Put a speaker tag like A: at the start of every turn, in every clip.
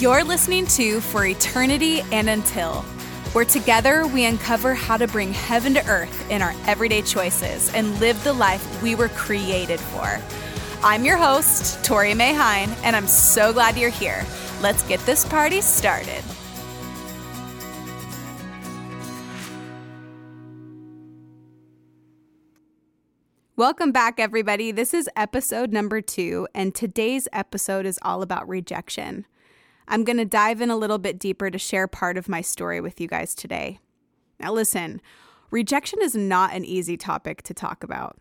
A: You're listening to For Eternity and Until, where together we uncover how to bring heaven to earth in our everyday choices and live the life we were created for. I'm your host, Tori Mae Hein, and I'm so glad you're here. Let's get this party started. Welcome back, everybody. This is episode number two, and today's episode is all about rejection. I'm going to dive in a little bit deeper to share part of my story with you guys today. Now, listen, rejection is not an easy topic to talk about.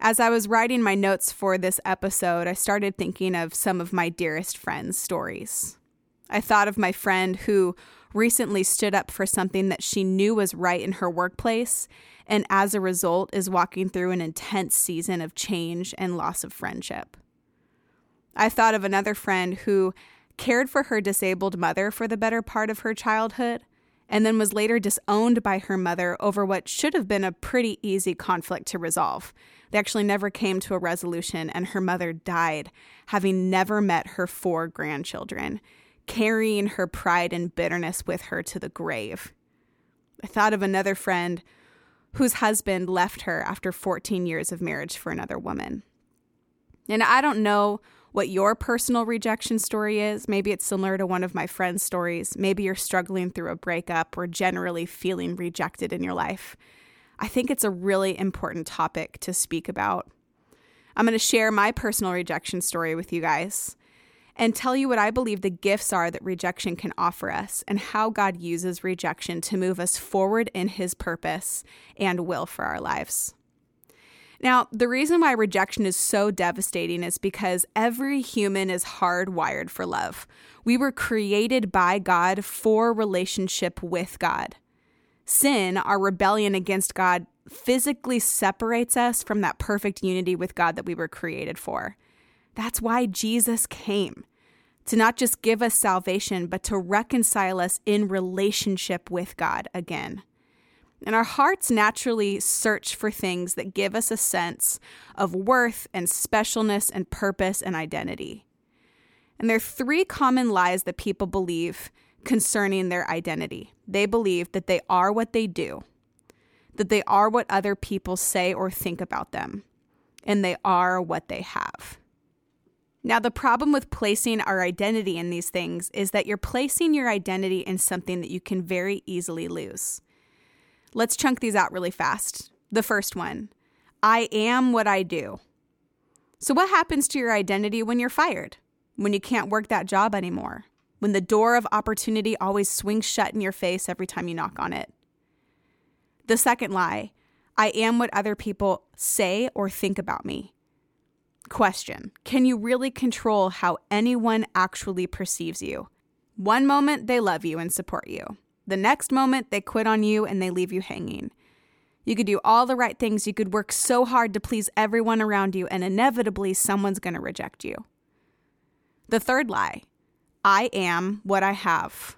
A: As I was writing my notes for this episode, I started thinking of some of my dearest friends' stories. I thought of my friend who recently stood up for something that she knew was right in her workplace, and as a result, is walking through an intense season of change and loss of friendship. I thought of another friend who cared for her disabled mother for the better part of her childhood, and then was later disowned by her mother over what should have been a pretty easy conflict to resolve. They actually never came to a resolution, and her mother died, having never met her four grandchildren, carrying her pride and bitterness with her to the grave. I thought of another friend whose husband left her after 14 years of marriage for another woman. And I don't know what your personal rejection story is. Maybe it's similar to one of my friends' stories. Maybe you're struggling through a breakup or generally feeling rejected in your life. I think it's a really important topic to speak about. I'm going to share my personal rejection story with you guys and tell you what I believe the gifts are that rejection can offer us and how God uses rejection to move us forward in His purpose and will for our lives. Now, the reason why rejection is so devastating is because every human is hardwired for love. We were created by God for relationship with God. Sin, our rebellion against God, physically separates us from that perfect unity with God that we were created for. That's why Jesus came to not just give us salvation, but to reconcile us in relationship with God again. And our hearts naturally search for things that give us a sense of worth and specialness and purpose and identity. And there are three common lies that people believe concerning their identity. They believe that they are what they do, that they are what other people say or think about them, and they are what they have. Now, the problem with placing our identity in these things is that you're placing your identity in something that you can very easily lose. Let's chunk these out really fast. The first one I am what I do. So, what happens to your identity when you're fired? When you can't work that job anymore? When the door of opportunity always swings shut in your face every time you knock on it? The second lie I am what other people say or think about me. Question Can you really control how anyone actually perceives you? One moment they love you and support you. The next moment, they quit on you and they leave you hanging. You could do all the right things. You could work so hard to please everyone around you, and inevitably, someone's going to reject you. The third lie I am what I have.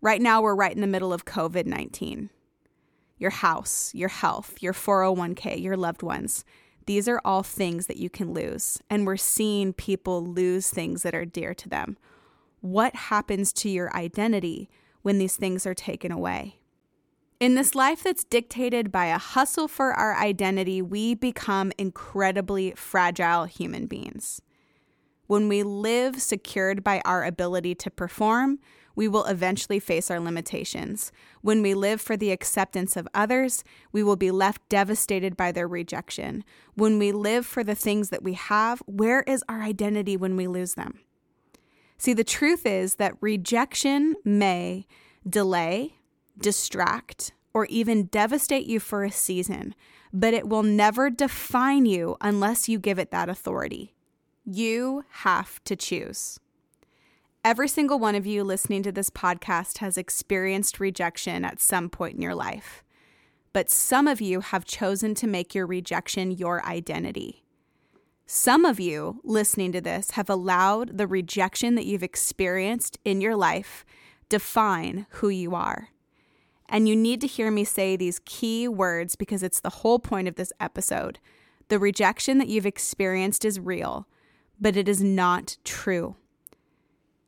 A: Right now, we're right in the middle of COVID 19. Your house, your health, your 401k, your loved ones. These are all things that you can lose. And we're seeing people lose things that are dear to them. What happens to your identity when these things are taken away. In this life that's dictated by a hustle for our identity, we become incredibly fragile human beings. When we live secured by our ability to perform, we will eventually face our limitations. When we live for the acceptance of others, we will be left devastated by their rejection. When we live for the things that we have, where is our identity when we lose them? See, the truth is that rejection may delay, distract, or even devastate you for a season, but it will never define you unless you give it that authority. You have to choose. Every single one of you listening to this podcast has experienced rejection at some point in your life, but some of you have chosen to make your rejection your identity. Some of you listening to this have allowed the rejection that you've experienced in your life define who you are. And you need to hear me say these key words because it's the whole point of this episode. The rejection that you've experienced is real, but it is not true.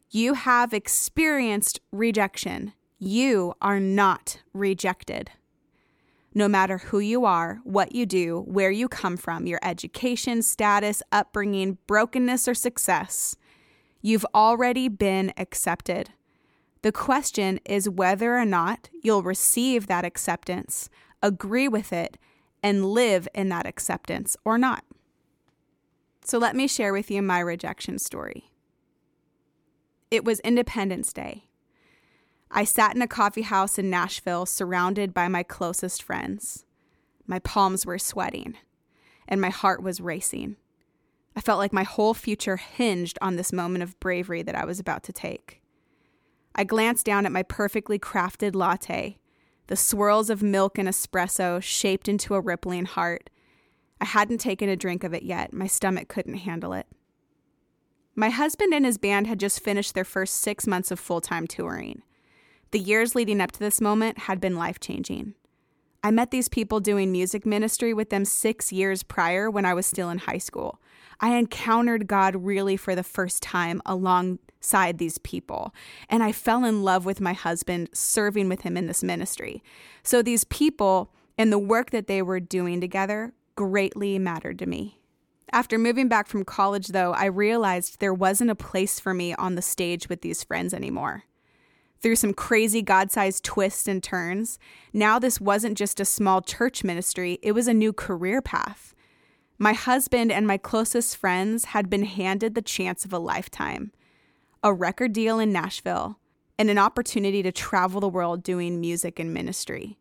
A: You have experienced rejection. You are not rejected. No matter who you are, what you do, where you come from, your education, status, upbringing, brokenness, or success, you've already been accepted. The question is whether or not you'll receive that acceptance, agree with it, and live in that acceptance or not. So let me share with you my rejection story. It was Independence Day. I sat in a coffee house in Nashville surrounded by my closest friends. My palms were sweating, and my heart was racing. I felt like my whole future hinged on this moment of bravery that I was about to take. I glanced down at my perfectly crafted latte, the swirls of milk and espresso shaped into a rippling heart. I hadn't taken a drink of it yet. My stomach couldn't handle it. My husband and his band had just finished their first six months of full time touring. The years leading up to this moment had been life changing. I met these people doing music ministry with them six years prior when I was still in high school. I encountered God really for the first time alongside these people, and I fell in love with my husband serving with him in this ministry. So these people and the work that they were doing together greatly mattered to me. After moving back from college, though, I realized there wasn't a place for me on the stage with these friends anymore. Through some crazy God sized twists and turns, now this wasn't just a small church ministry, it was a new career path. My husband and my closest friends had been handed the chance of a lifetime a record deal in Nashville, and an opportunity to travel the world doing music and ministry.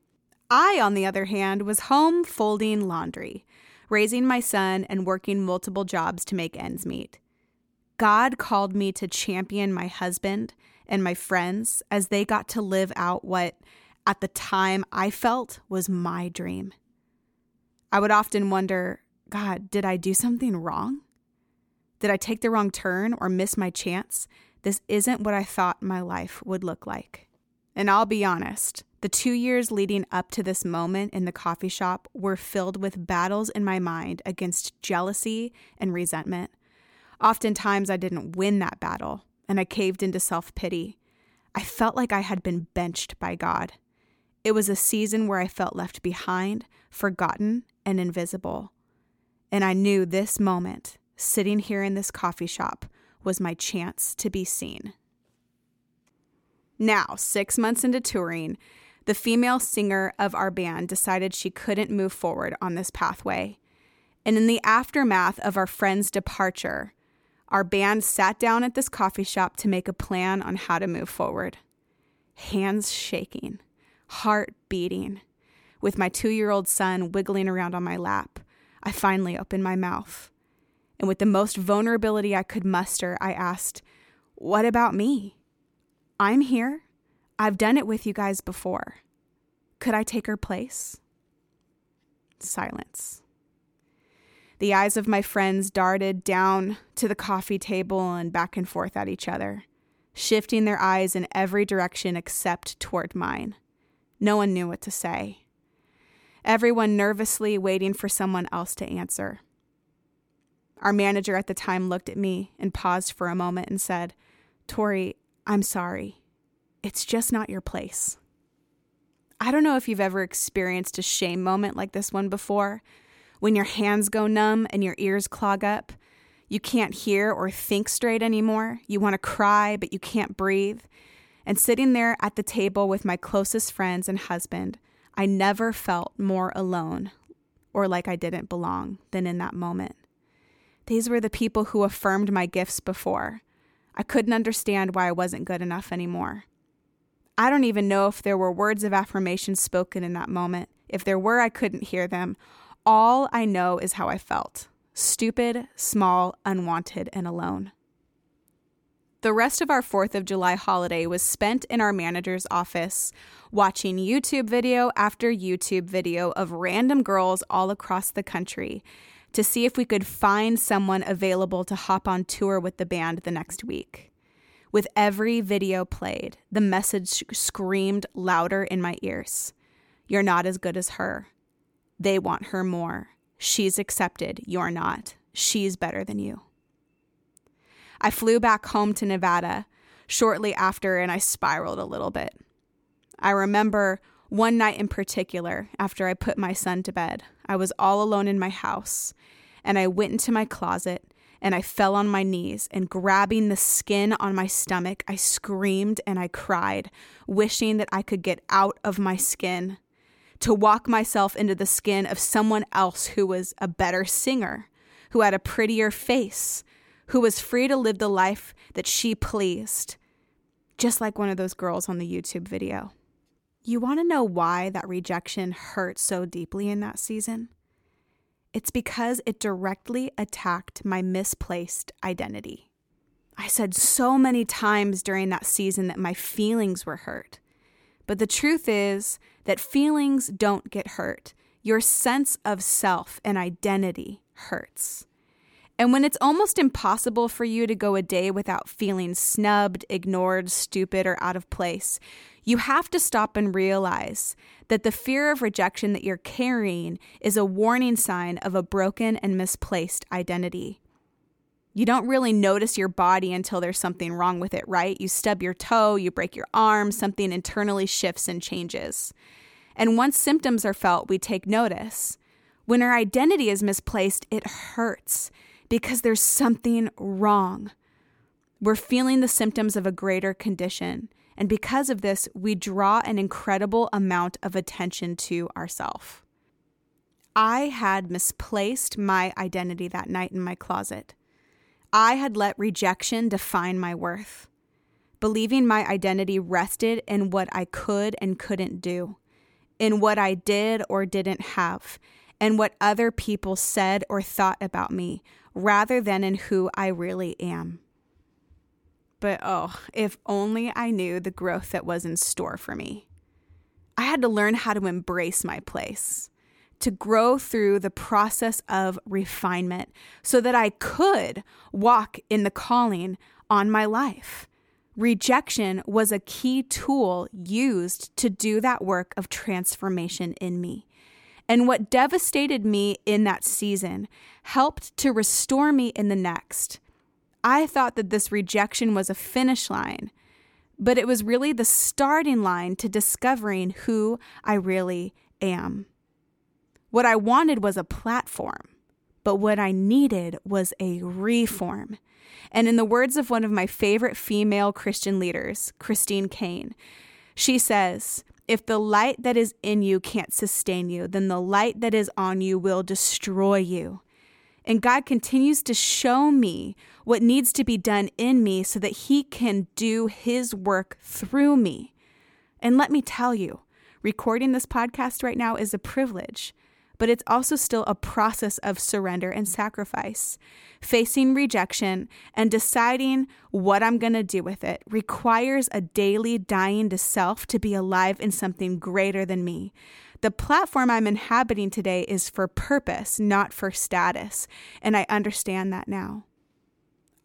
A: I, on the other hand, was home folding laundry, raising my son, and working multiple jobs to make ends meet. God called me to champion my husband and my friends as they got to live out what, at the time, I felt was my dream. I would often wonder God, did I do something wrong? Did I take the wrong turn or miss my chance? This isn't what I thought my life would look like. And I'll be honest, the two years leading up to this moment in the coffee shop were filled with battles in my mind against jealousy and resentment. Oftentimes, I didn't win that battle, and I caved into self pity. I felt like I had been benched by God. It was a season where I felt left behind, forgotten, and invisible. And I knew this moment, sitting here in this coffee shop, was my chance to be seen. Now, six months into touring, the female singer of our band decided she couldn't move forward on this pathway. And in the aftermath of our friend's departure, our band sat down at this coffee shop to make a plan on how to move forward. Hands shaking, heart beating, with my two year old son wiggling around on my lap, I finally opened my mouth. And with the most vulnerability I could muster, I asked, What about me? I'm here. I've done it with you guys before. Could I take her place? Silence. The eyes of my friends darted down to the coffee table and back and forth at each other, shifting their eyes in every direction except toward mine. No one knew what to say everyone nervously waiting for someone else to answer. Our manager at the time looked at me and paused for a moment and said, Tori, I'm sorry. It's just not your place. I don't know if you've ever experienced a shame moment like this one before, when your hands go numb and your ears clog up. You can't hear or think straight anymore. You want to cry, but you can't breathe. And sitting there at the table with my closest friends and husband, I never felt more alone or like I didn't belong than in that moment. These were the people who affirmed my gifts before. I couldn't understand why I wasn't good enough anymore. I don't even know if there were words of affirmation spoken in that moment. If there were, I couldn't hear them. All I know is how I felt stupid, small, unwanted, and alone. The rest of our 4th of July holiday was spent in our manager's office watching YouTube video after YouTube video of random girls all across the country to see if we could find someone available to hop on tour with the band the next week. With every video played, the message screamed louder in my ears You're not as good as her. They want her more. She's accepted. You're not. She's better than you. I flew back home to Nevada, shortly after and I spiraled a little bit. I remember one night in particular, after I put my son to bed, I was all alone in my house and I went into my closet and I fell on my knees and grabbing the skin on my stomach, I screamed and I cried, wishing that I could get out of my skin, to walk myself into the skin of someone else who was a better singer, who had a prettier face, who was free to live the life that she pleased, just like one of those girls on the YouTube video. You want to know why that rejection hurt so deeply in that season? It's because it directly attacked my misplaced identity. I said so many times during that season that my feelings were hurt. But the truth is that feelings don't get hurt. Your sense of self and identity hurts. And when it's almost impossible for you to go a day without feeling snubbed, ignored, stupid, or out of place, you have to stop and realize that the fear of rejection that you're carrying is a warning sign of a broken and misplaced identity. You don't really notice your body until there's something wrong with it, right? You stub your toe, you break your arm, something internally shifts and changes. And once symptoms are felt, we take notice. When our identity is misplaced, it hurts because there's something wrong. We're feeling the symptoms of a greater condition. And because of this, we draw an incredible amount of attention to ourselves. I had misplaced my identity that night in my closet. I had let rejection define my worth, believing my identity rested in what I could and couldn't do, in what I did or didn't have, and what other people said or thought about me, rather than in who I really am. But oh, if only I knew the growth that was in store for me. I had to learn how to embrace my place, to grow through the process of refinement so that I could walk in the calling on my life. Rejection was a key tool used to do that work of transformation in me. And what devastated me in that season helped to restore me in the next. I thought that this rejection was a finish line, but it was really the starting line to discovering who I really am. What I wanted was a platform, but what I needed was a reform. And in the words of one of my favorite female Christian leaders, Christine Caine, she says, If the light that is in you can't sustain you, then the light that is on you will destroy you. And God continues to show me what needs to be done in me so that He can do His work through me. And let me tell you, recording this podcast right now is a privilege, but it's also still a process of surrender and sacrifice. Facing rejection and deciding what I'm going to do with it requires a daily dying to self to be alive in something greater than me. The platform I'm inhabiting today is for purpose, not for status, and I understand that now.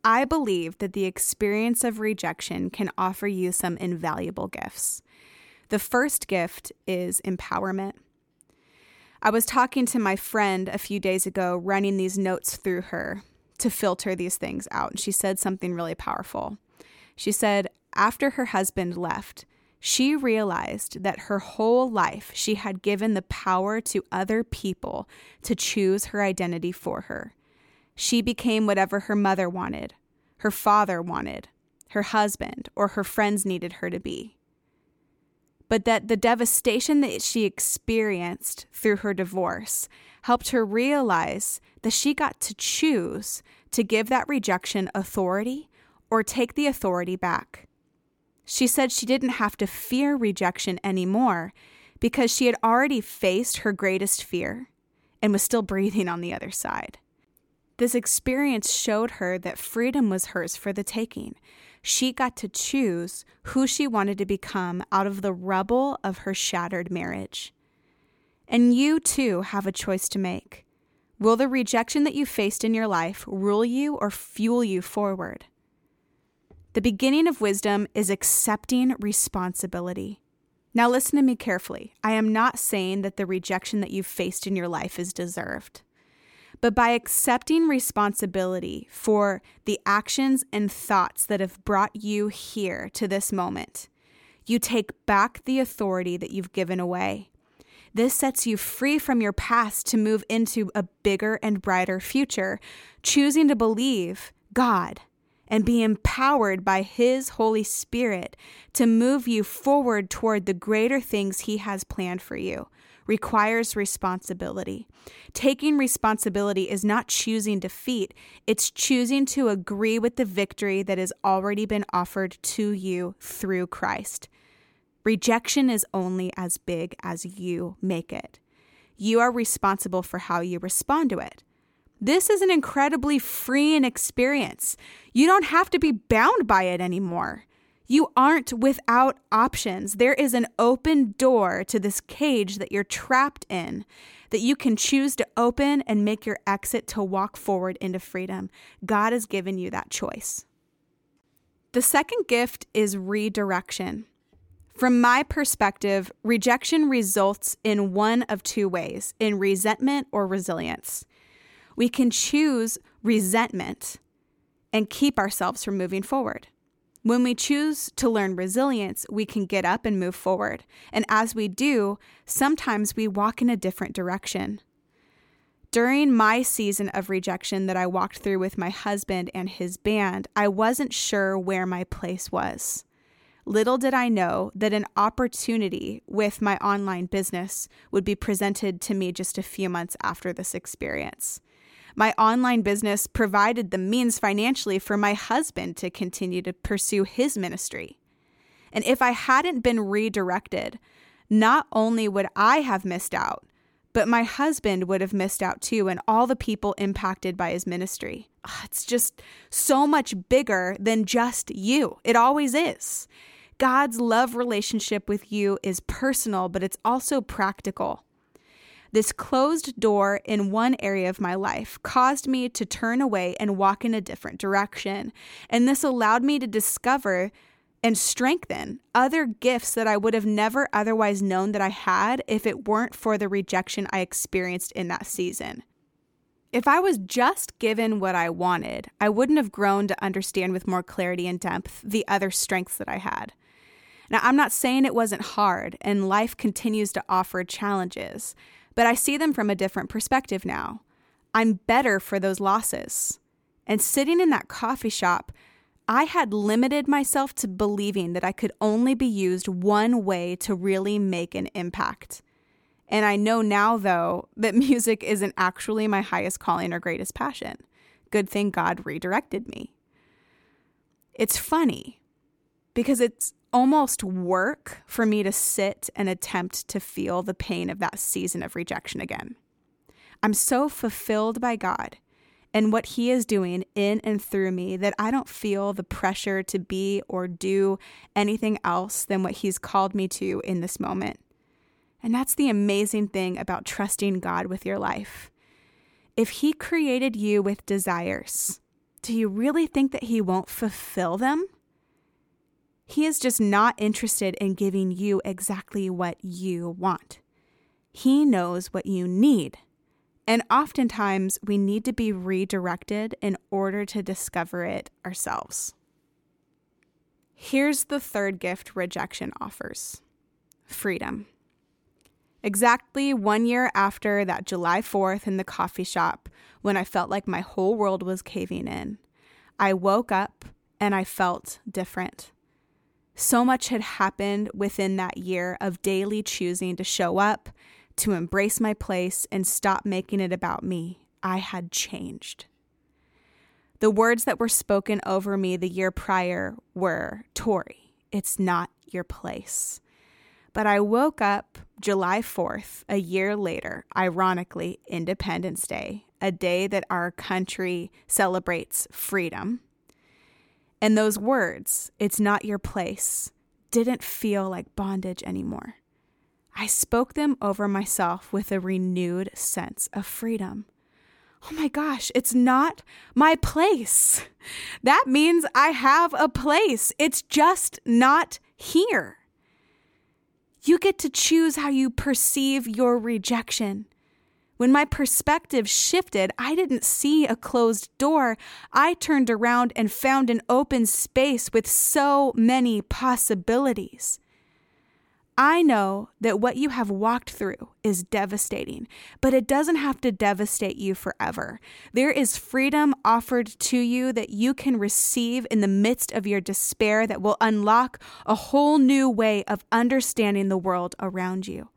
A: I believe that the experience of rejection can offer you some invaluable gifts. The first gift is empowerment. I was talking to my friend a few days ago, running these notes through her to filter these things out. And she said something really powerful. She said, after her husband left, she realized that her whole life she had given the power to other people to choose her identity for her. She became whatever her mother wanted, her father wanted, her husband, or her friends needed her to be. But that the devastation that she experienced through her divorce helped her realize that she got to choose to give that rejection authority or take the authority back. She said she didn't have to fear rejection anymore because she had already faced her greatest fear and was still breathing on the other side. This experience showed her that freedom was hers for the taking. She got to choose who she wanted to become out of the rubble of her shattered marriage. And you too have a choice to make. Will the rejection that you faced in your life rule you or fuel you forward? The beginning of wisdom is accepting responsibility. Now, listen to me carefully. I am not saying that the rejection that you've faced in your life is deserved. But by accepting responsibility for the actions and thoughts that have brought you here to this moment. You take back the authority that you've given away. This sets you free from your past to move into a bigger and brighter future, choosing to believe God and be empowered by His Holy Spirit to move you forward toward the greater things He has planned for you requires responsibility. Taking responsibility is not choosing defeat, it's choosing to agree with the victory that has already been offered to you through Christ. Rejection is only as big as you make it. You are responsible for how you respond to it. This is an incredibly freeing experience. You don't have to be bound by it anymore. You aren't without options. There is an open door to this cage that you're trapped in that you can choose to open and make your exit to walk forward into freedom. God has given you that choice. The second gift is redirection. From my perspective, rejection results in one of two ways in resentment or resilience. We can choose resentment and keep ourselves from moving forward. When we choose to learn resilience, we can get up and move forward. And as we do, sometimes we walk in a different direction. During my season of rejection that I walked through with my husband and his band, I wasn't sure where my place was. Little did I know that an opportunity with my online business would be presented to me just a few months after this experience. My online business provided the means financially for my husband to continue to pursue his ministry. And if I hadn't been redirected, not only would I have missed out, but my husband would have missed out too, and all the people impacted by his ministry. Ah, it's just so much bigger than just you. It always is. God's love relationship with you is personal, but it's also practical. This closed door in one area of my life caused me to turn away and walk in a different direction. And this allowed me to discover and strengthen other gifts that I would have never otherwise known that I had if it weren't for the rejection I experienced in that season. If I was just given what I wanted, I wouldn't have grown to understand with more clarity and depth the other strengths that I had. Now, I'm not saying it wasn't hard, and life continues to offer challenges but I see them from a different perspective now. I'm better for those losses. And sitting in that coffee shop, I had limited myself to believing that I could only be used one way to really make an impact. And I know now, though, that music isn't actually my highest calling or greatest passion. Good thing God redirected me. It's funny because it's almost work for me to sit and attempt to feel the pain of that season of rejection again. I'm so fulfilled by God and what He is doing in and through me that I don't feel the pressure to be or do anything else than what He's called me to in this moment. And that's the amazing thing about trusting God with your life. If He created you with desires, do you really think that He won't fulfill them? He is just not interested in giving you exactly what you want. He knows what you need. And oftentimes, we need to be redirected in order to discover it ourselves. Here's the third gift rejection offers freedom. Exactly one year after that July 4th in the coffee shop, when I felt like my whole world was caving in, I woke up and I felt different. So much had happened within that year of daily choosing to show up, to embrace my place, and stop making it about me. I had changed. The words that were spoken over me the year prior were Tori, it's not your place. But I woke up July 4th, a year later, ironically, Independence Day, a day that our country celebrates freedom. And those words, it's not your place, didn't feel like bondage anymore. I spoke them over myself with a renewed sense of freedom. Oh my gosh, it's not my place. That means I have a place. It's just not here. You get to choose how you perceive your rejection. When my perspective shifted, I didn't see a closed door. I turned around and found an open space with so many possibilities. I know that what you have walked through is devastating, but it doesn't have to devastate you forever. There is freedom offered to you that you can receive in the midst of your despair that will unlock a whole new way of understanding the world around you.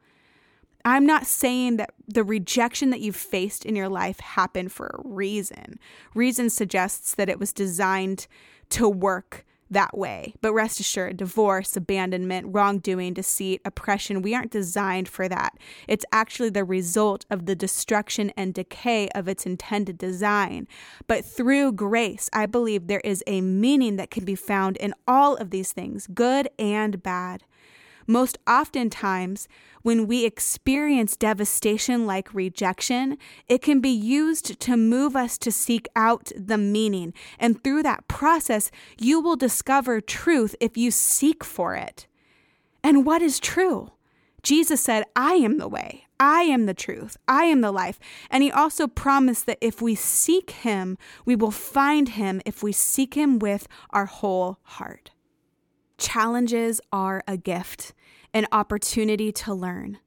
A: I'm not saying that the rejection that you've faced in your life happened for a reason. Reason suggests that it was designed to work that way. But rest assured, divorce, abandonment, wrongdoing, deceit, oppression, we aren't designed for that. It's actually the result of the destruction and decay of its intended design. But through grace, I believe there is a meaning that can be found in all of these things, good and bad. Most oftentimes, when we experience devastation like rejection, it can be used to move us to seek out the meaning. And through that process, you will discover truth if you seek for it. And what is true? Jesus said, I am the way, I am the truth, I am the life. And he also promised that if we seek him, we will find him if we seek him with our whole heart. Challenges are a gift an opportunity to learn.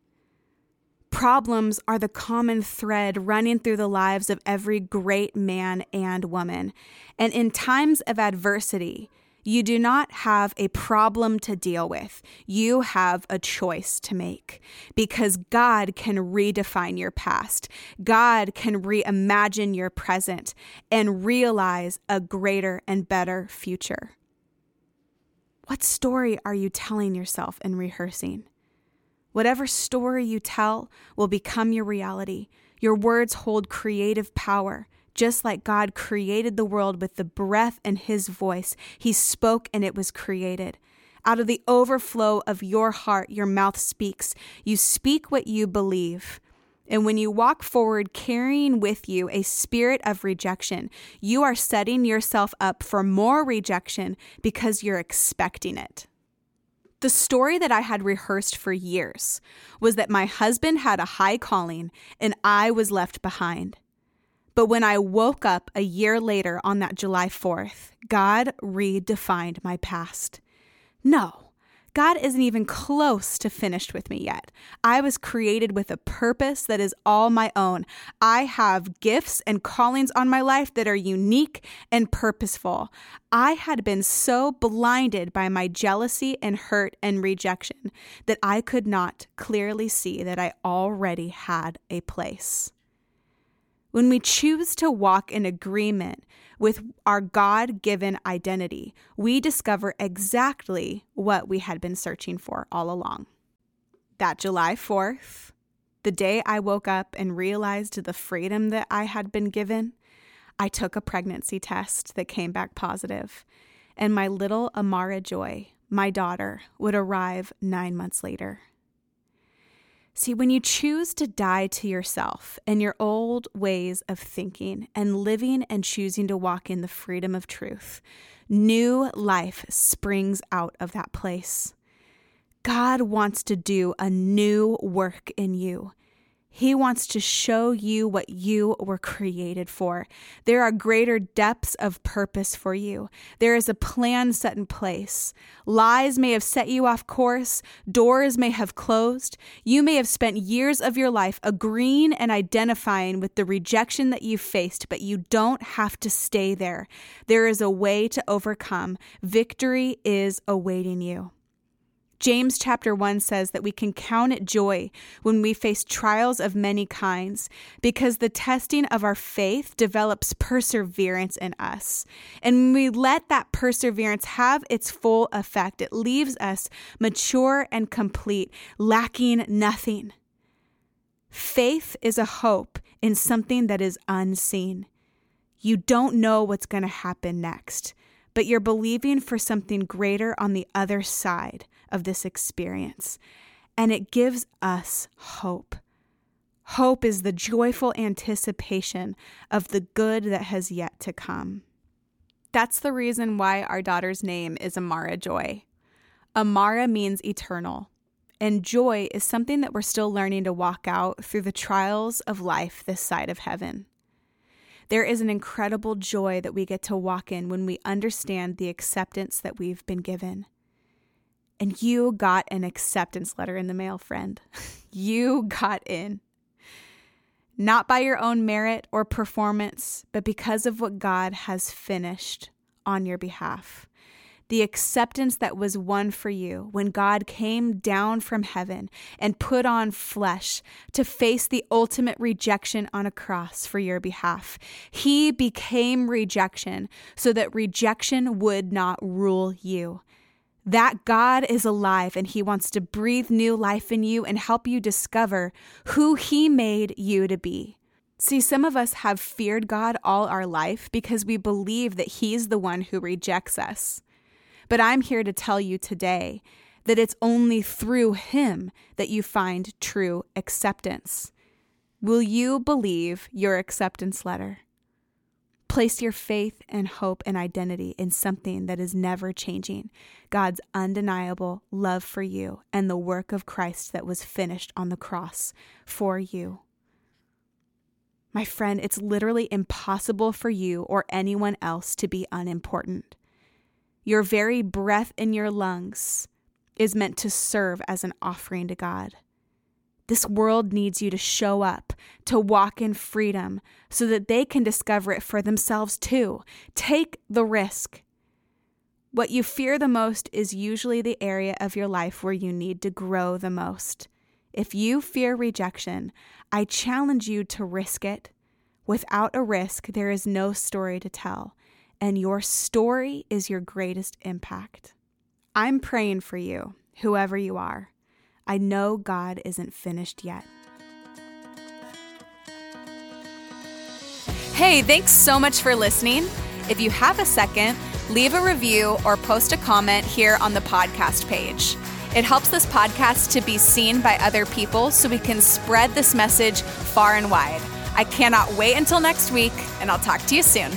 A: Problems are the common thread running through the lives of every great man and woman. And in times of adversity, you do not have a problem to deal with. You have a choice to make because God can redefine your past. God can reimagine your present and realize a greater and better future. What story are you telling yourself and rehearsing? Whatever story you tell will become your reality. Your words hold creative power. Just like God created the world with the breath and his voice, he spoke and it was created. Out of the overflow of your heart, your mouth speaks. You speak what you believe. And when you walk forward carrying with you a spirit of rejection, you are setting yourself up for more rejection because you're expecting it. The story that I had rehearsed for years was that my husband had a high calling and I was left behind. But when I woke up a year later on that July 4th, God redefined my past. No, God isn't even close to finished with me yet. I was created with a purpose that is all my own. I have gifts and callings on my life that are unique and purposeful. I had been so blinded by my jealousy and hurt and rejection that I could not clearly see that I already had a place. When we choose to walk in agreement with our God given identity, we discover exactly what we had been searching for all along. That July 4th, the day I woke up and realized the freedom that I had been given, I took a pregnancy test that came back positive, and my little Amara Joy, my daughter, would arrive nine months later. See, when you choose to die to yourself and your old ways of thinking and living and choosing to walk in the freedom of truth, new life springs out of that place. God wants to do a new work in you. He wants to show you what you were created for. There are greater depths of purpose for you. There is a plan set in place. Lies may have set you off course, doors may have closed. You may have spent years of your life agreeing and identifying with the rejection that you faced, but you don't have to stay there. There is a way to overcome. Victory is awaiting you. James chapter 1 says that we can count it joy when we face trials of many kinds because the testing of our faith develops perseverance in us. And when we let that perseverance have its full effect, it leaves us mature and complete, lacking nothing. Faith is a hope in something that is unseen. You don't know what's going to happen next, but you're believing for something greater on the other side of this experience. And it gives us hope. Hope is the joyful anticipation of the good that has yet to come. That's the reason why our daughter's name is Amara Joy. Amara means eternal, And joy is something that we're still learning to walk out through the trials of life this side of heaven. There is an incredible joy that we get to walk in when we understand the acceptance that we've been given. And you got an acceptance letter in the mail, friend. you got in. Not by your own merit or performance, but because of what God has finished on your behalf the acceptance that was won for you when God came down from heaven and put on flesh to face the ultimate rejection on a cross for your behalf. He became rejection so that rejection would not rule you. That God is alive and He wants to breathe new life in you and help you discover who He made you to be. See, some of us have feared God all our life because we believe that He's the one who rejects us. But I'm here to tell you today that it's only through Him that you find true acceptance. Will you believe your acceptance letter? Place your faith and hope and identity in something that is never changing God's undeniable love for you and the work of Christ that was finished on the cross for you. My friend, it's literally impossible for you or anyone else to be unimportant. Your very breath in your lungs is meant to serve as an offering to God. This world needs you to show up, to walk in freedom, so that they can discover it for themselves too. Take the risk. What you fear the most is usually the area of your life where you need to grow the most. If you fear rejection, I challenge you to risk it. Without a risk, there is no story to tell and your story is your greatest impact. I'm praying for you, whoever you are. I know God isn't finished yet. Hey, thanks so much for listening. If you have a second, leave a review or post a comment here on the podcast page. It helps this podcast to be seen by other people so we can spread this message far and wide. I cannot wait until next week, and I'll talk to you soon.